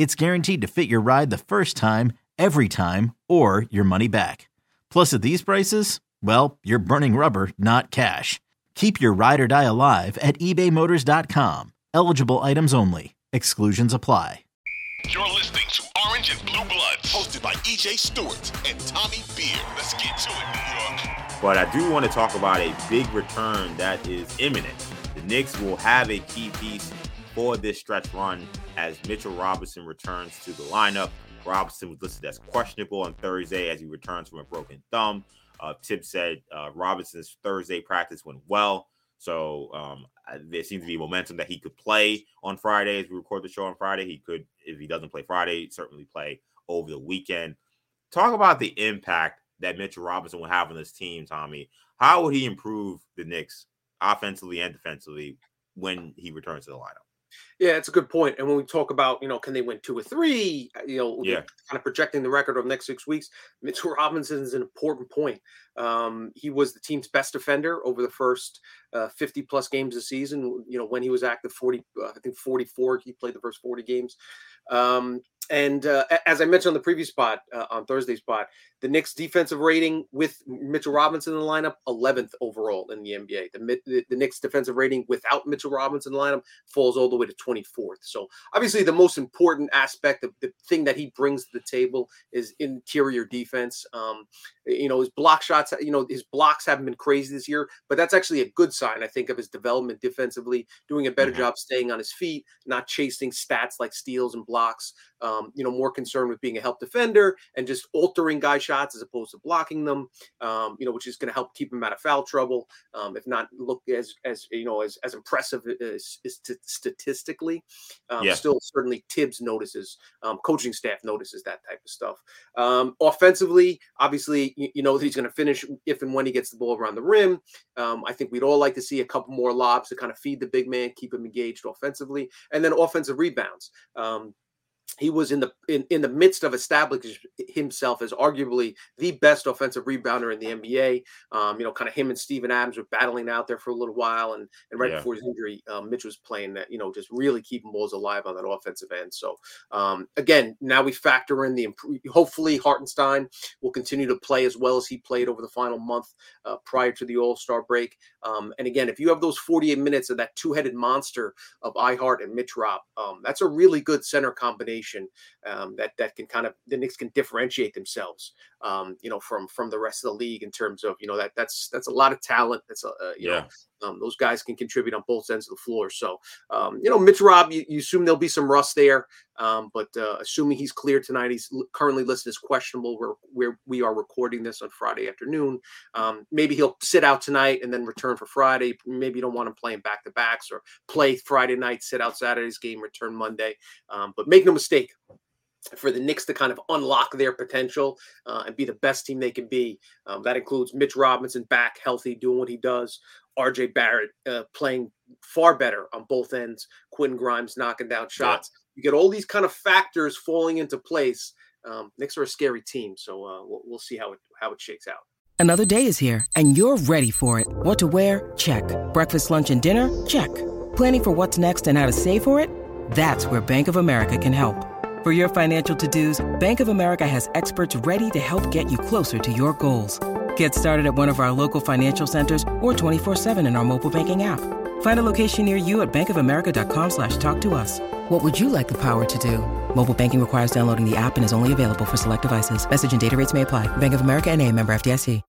it's guaranteed to fit your ride the first time, every time, or your money back. Plus, at these prices, well, you're burning rubber, not cash. Keep your ride or die alive at ebaymotors.com. Eligible items only. Exclusions apply. You're listening to Orange and Blue Bloods, hosted by EJ Stewart and Tommy Beer. Let's get to it, New York. But I do want to talk about a big return that is imminent. The Knicks will have a key piece for this stretch run as Mitchell Robinson returns to the lineup. Robinson was listed as questionable on Thursday as he returns from a broken thumb. Uh, Thibs said uh, Robinson's Thursday practice went well. So um, there seems to be momentum that he could play on Friday as we record the show on Friday. He could, if he doesn't play Friday, certainly play over the weekend. Talk about the impact that Mitchell Robinson will have on this team, Tommy. How would he improve the Knicks offensively and defensively when he returns to the lineup? Yeah, it's a good point. And when we talk about, you know, can they win two or three, uh, you know, yeah. kind of projecting the record of the next six weeks, Mitchell Robinson is an important point. Um, he was the team's best defender over the first uh, 50 plus games of the season. You know, when he was active, 40, uh, I think 44, he played the first 40 games. Um, and uh, as I mentioned on the previous spot, uh, on Thursday's spot, the Knicks defensive rating with Mitchell Robinson in the lineup, 11th overall in the NBA. The, the, the Knicks defensive rating without Mitchell Robinson in the lineup falls all the way to 24th. So obviously the most important aspect of the thing that he brings to the table is interior defense. Um, you know, his block shots, you know, his blocks haven't been crazy this year, but that's actually a good sign, I think, of his development defensively, doing a better mm-hmm. job staying on his feet, not chasing stats like steals and blocks. Um, you know, more concerned with being a help defender and just altering guy shots as opposed to blocking them. Um, you know, which is going to help keep him out of foul trouble. Um, if not, look as as you know as as impressive as, as statistically. Um, yeah. Still, certainly Thibs notices, um, coaching staff notices that type of stuff. Um, offensively, obviously, you, you know that he's going to finish if and when he gets the ball around the rim. I think we'd all like to see a couple more lobs to kind of feed the big man, keep him engaged offensively, and then offensive rebounds. Um, he was in the in, in the midst of establishing himself as arguably the best offensive rebounder in the NBA. Um, you know, kind of him and Steven Adams were battling out there for a little while, and and right yeah. before his injury, um, Mitch was playing that. You know, just really keeping balls alive on that offensive end. So um, again, now we factor in the hopefully Hartenstein will continue to play as well as he played over the final month uh, prior to the All Star break. Um, and again, if you have those 48 minutes of that two headed monster of I-Hart and Mitch Rob, um, that's a really good center combination um, that that can kind of the Knicks can differentiate themselves, um, you know, from from the rest of the league in terms of you know that that's that's a lot of talent. That's a, uh, you yeah. know um, those guys can contribute on both ends of the floor. So, um, you know, Mitch Rob, you, you, assume there'll be some rust there, um, but uh, assuming he's clear tonight, he's currently listed as questionable. Where where we are recording this on Friday afternoon, um, maybe he'll sit out tonight and then return for Friday. Maybe you don't want him playing back to backs or play Friday night, sit out Saturday's game, return Monday. Um, but make no mistake, for the Knicks to kind of unlock their potential uh, and be the best team they can be. Um, that includes Mitch Robinson back healthy, doing what he does. RJ Barrett uh, playing far better on both ends. Quinn Grimes knocking down shots. Yeah. You get all these kind of factors falling into place. Um, Knicks are a scary team, so uh, we'll, we'll see how it how it shakes out. Another day is here, and you're ready for it. What to wear? Check. Breakfast, lunch, and dinner? Check. Planning for what's next and how to save for it? That's where Bank of America can help. For your financial to-dos, Bank of America has experts ready to help get you closer to your goals. Get started at one of our local financial centers or 24-7 in our mobile banking app. Find a location near you at bankofamerica.com slash talk to us. What would you like the power to do? Mobile banking requires downloading the app and is only available for select devices. Message and data rates may apply. Bank of America and a member FDIC.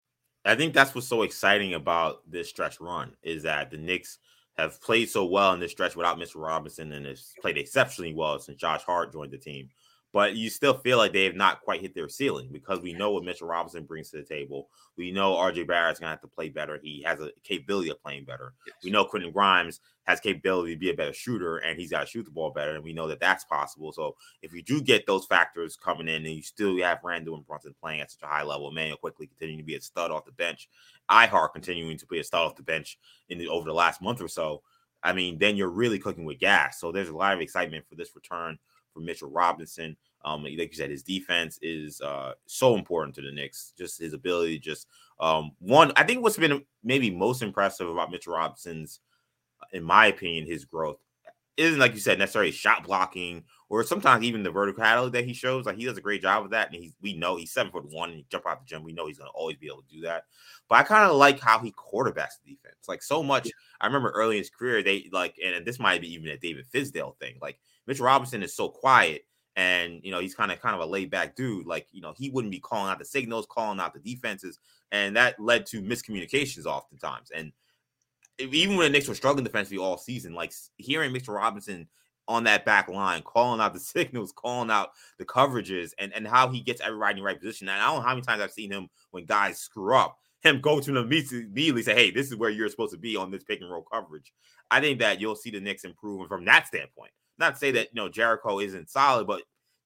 I think that's what's so exciting about this stretch run is that the Knicks have played so well in this stretch without Mr. Robinson and has played exceptionally well since Josh Hart joined the team but you still feel like they have not quite hit their ceiling because we know what Mitchell Robinson brings to the table. We know RJ Barrett's gonna have to play better. He has a capability of playing better. Yes. We know Quentin Grimes has capability to be a better shooter, and he's got to shoot the ball better. And we know that that's possible. So if you do get those factors coming in, and you still have Randle and Brunson playing at such a high level, Immanuel Quickley continuing to be a stud off the bench, I-Hart continuing to be a stud off the bench in the, over the last month or so. I mean, then you're really cooking with gas. So there's a lot of excitement for this return for Mitchell Robinson. Um, like you said, his defense is uh, so important to the Knicks. Just his ability, just um, one. I think what's been maybe most impressive about Mitchell Robinson's, in my opinion, his growth isn't like you said necessarily shot blocking or sometimes even the verticality that he shows. Like he does a great job with that, and he's we know he's seven foot one and he jump out the gym. We know he's gonna always be able to do that. But I kind of like how he quarterbacks the defense. Like so much. I remember early in his career, they like, and this might be even a David Fizdale thing. Like Mitchell Robinson is so quiet and you know he's kind of kind of a laid back dude like you know he wouldn't be calling out the signals calling out the defenses and that led to miscommunications oftentimes and even when the Knicks were struggling defensively all season like hearing Mr. Robinson on that back line calling out the signals calling out the coverages and and how he gets everybody in the right position and I don't know how many times I've seen him when guys screw up him go to them immediately say hey this is where you're supposed to be on this pick and roll coverage I think that you'll see the Knicks improving from that standpoint not to say that you know Jericho isn't solid, but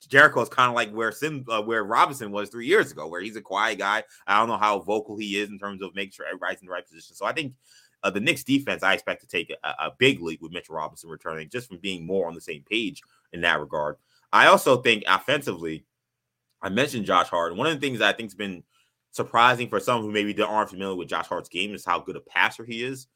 Jericho is kind of like where Sim, uh, where Robinson was three years ago, where he's a quiet guy. I don't know how vocal he is in terms of making sure everybody's in the right position. So I think uh, the Knicks defense, I expect to take a, a big leap with Mitchell Robinson returning, just from being more on the same page in that regard. I also think offensively, I mentioned Josh Hart. One of the things I think's been surprising for some who maybe aren't familiar with Josh Hart's game is how good a passer he is.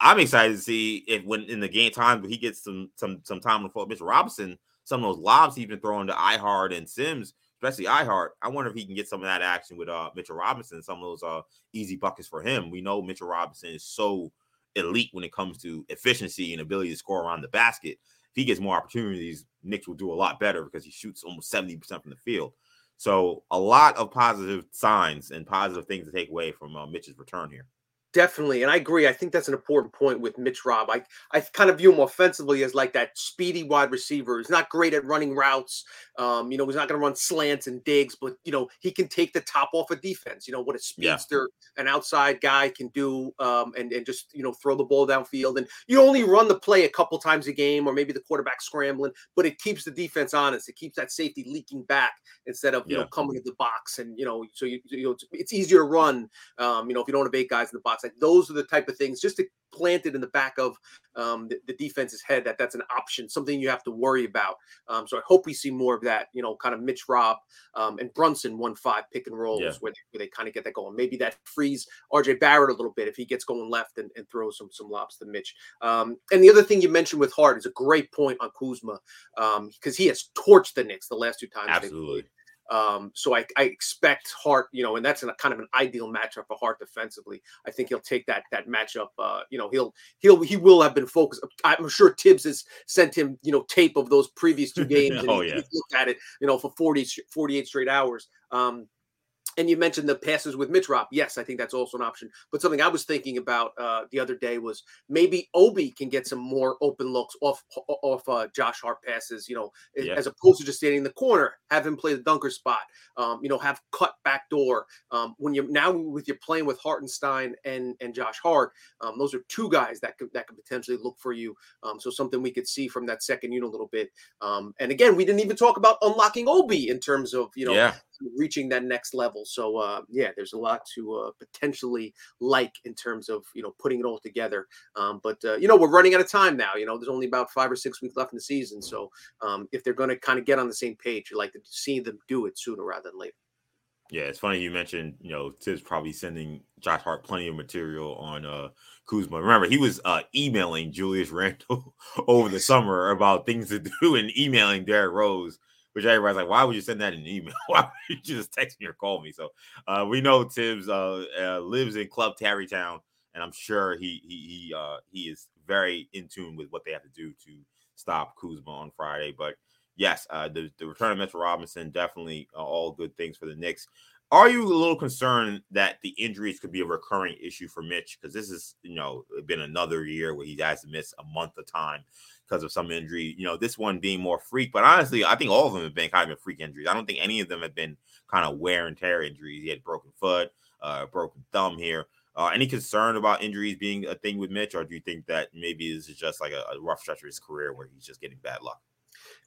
I'm excited to see if when in the game time he gets some some some time to Mitchell Robinson, some of those lobs he's been throwing to I-Hart and Sims, especially I-Hart. I wonder if he can get some of that action with uh Mitchell Robinson, some of those uh easy buckets for him. We know Mitchell Robinson is so elite when it comes to efficiency and ability to score around the basket. If he gets more opportunities, Knicks will do a lot better because he shoots almost 70% from the field. So a lot of positive signs and positive things to take away from uh, Mitch's return here. Definitely, and I agree. I think that's an important point with Mitch Rob. I I kind of view him offensively as like that speedy wide receiver. He's not great at running routes. Um, you know, he's not going to run slants and digs, but you know he can take the top off a of defense. You know what a speedster, yeah. an outside guy can do, um, and and just you know throw the ball downfield. And you only run the play a couple times a game, or maybe the quarterback scrambling, but it keeps the defense honest. It keeps that safety leaking back instead of you yeah. know coming to the box. And you know, so you, you know it's, it's easier to run. Um, you know, if you don't have eight guys in the box like those are the type of things just to plant it in the back of um, the, the, defense's head that that's an option, something you have to worry about. Um, so I hope we see more of that. You know, kind of Mitch Rob um, and Brunson one five pick and rolls yeah. where, they, where they kind of get that going. Maybe that frees RJ Barrett a little bit if he gets going left and, and throws some some lobs to Mitch. Um, and the other thing you mentioned with Hart is a great point on Kuzma because um, he has torched the Knicks the last two times. Absolutely. Um, so I, I, expect Hart, you know, and that's a kind of an ideal matchup for Hart defensively. I think he'll take that that matchup. Uh, you know, he'll he'll he will have been focused. I'm sure Thibs has sent him, you know, tape of those previous two games. oh and yeah, looked at it, you know, for 40 48 straight hours. Um, and you mentioned the passes with Mitch Rob. Yes, I think that's also an option. But something I was thinking about uh, the other day was maybe Obi can get some more open looks off off uh, Josh Hart passes. You know, yeah. as opposed to just standing in the corner, have him play the dunker spot. Um, you know, have cut back door. Um, when you're now with you're playing with Hartenstein and and Josh Hart, um, those are two guys that could that could potentially look for you. Um, so something we could see from that second unit a little bit. Um, and again, we didn't even talk about unlocking Obi in terms of you know yeah. reaching that next level. So uh, yeah, there's a lot to uh, potentially like in terms of you know putting it all together. Um, but uh, you know we're running out of time now. You know there's only about five or six weeks left in the season. So um, if they're going to kind of get on the same page, you like to see them do it sooner rather than later. Yeah, it's funny you mentioned, you know, Thibs probably sending Josh Hart plenty of material on uh Kuzma. Remember, he was uh emailing Julius Randle over the summer about things to do and emailing Derrick Rose which everybody's like, why would you send that in an email? why would you just text me or call me? So uh, we know Thibs uh, uh, lives in Club Tarrytown, and I'm sure he he he uh, he is very in tune with what they have to do to stop Kuzma on Friday. But yes, uh, the, the return of Mitchell Robinson definitely uh, all good things for the Knicks. Are you a little concerned that the injuries could be a recurring issue for Mitch? Because this is, you know, been another year where he has to miss a month of time because of some injury. You know, this one being more freak, but honestly, I think all of them have been kind of freak injuries. I don't think any of them have been kind of wear and tear injuries. He had broken foot, uh, broken thumb here. Uh, any concern about injuries being a thing with Mitch, or do you think that maybe this is just like a, a rough stretch of his career where he's just getting bad luck?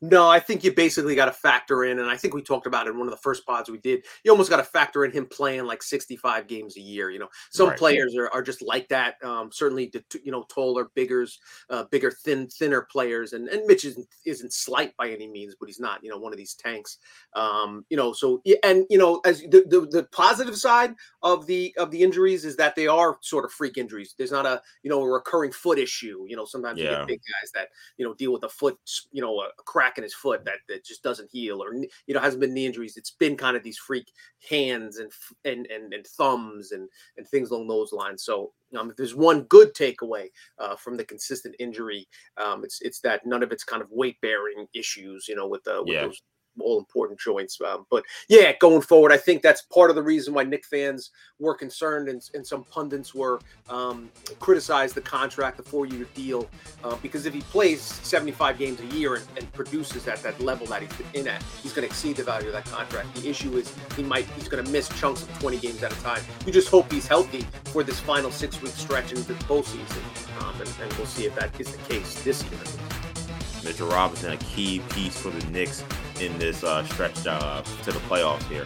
No, I think you basically got to factor in, and I think we talked about it in one of the first pods we did. You almost got to factor in him playing like 65 games a year. You know, some right. players are, are just like that. Um, certainly, the, you know, taller, bigger, uh, bigger, thin, thinner players, and and Mitch isn't isn't slight by any means, but he's not, you know, one of these tanks. Um, you know, so and you know, as the, the the positive side of the of the injuries is that they are sort of freak injuries. There's not a you know a recurring foot issue. You know, sometimes yeah. you get big guys that you know deal with a foot, you know, a crack in his foot that, that just doesn't heal or you know hasn't been knee injuries it's been kind of these freak hands and and and, and thumbs and and things along those lines so um, if there's one good takeaway uh, from the consistent injury um, it's it's that none of it's kind of weight bearing issues you know with the with yeah. those all important joints. Um, but yeah, going forward, I think that's part of the reason why Knick fans were concerned and, and some pundits were um, criticized the contract, the four year deal, uh, because if he plays 75 games a year and, and, produces at that level that he's in at, he's going to exceed the value of that contract. The issue is he might he's going to miss chunks of 20 games at a time. You just hope he's healthy for this final six week stretch into the postseason, um, and, and we'll see if that is the case this year. Mitchell Robinson, a key piece for the Knicks in this uh, stretch uh, to the playoffs here.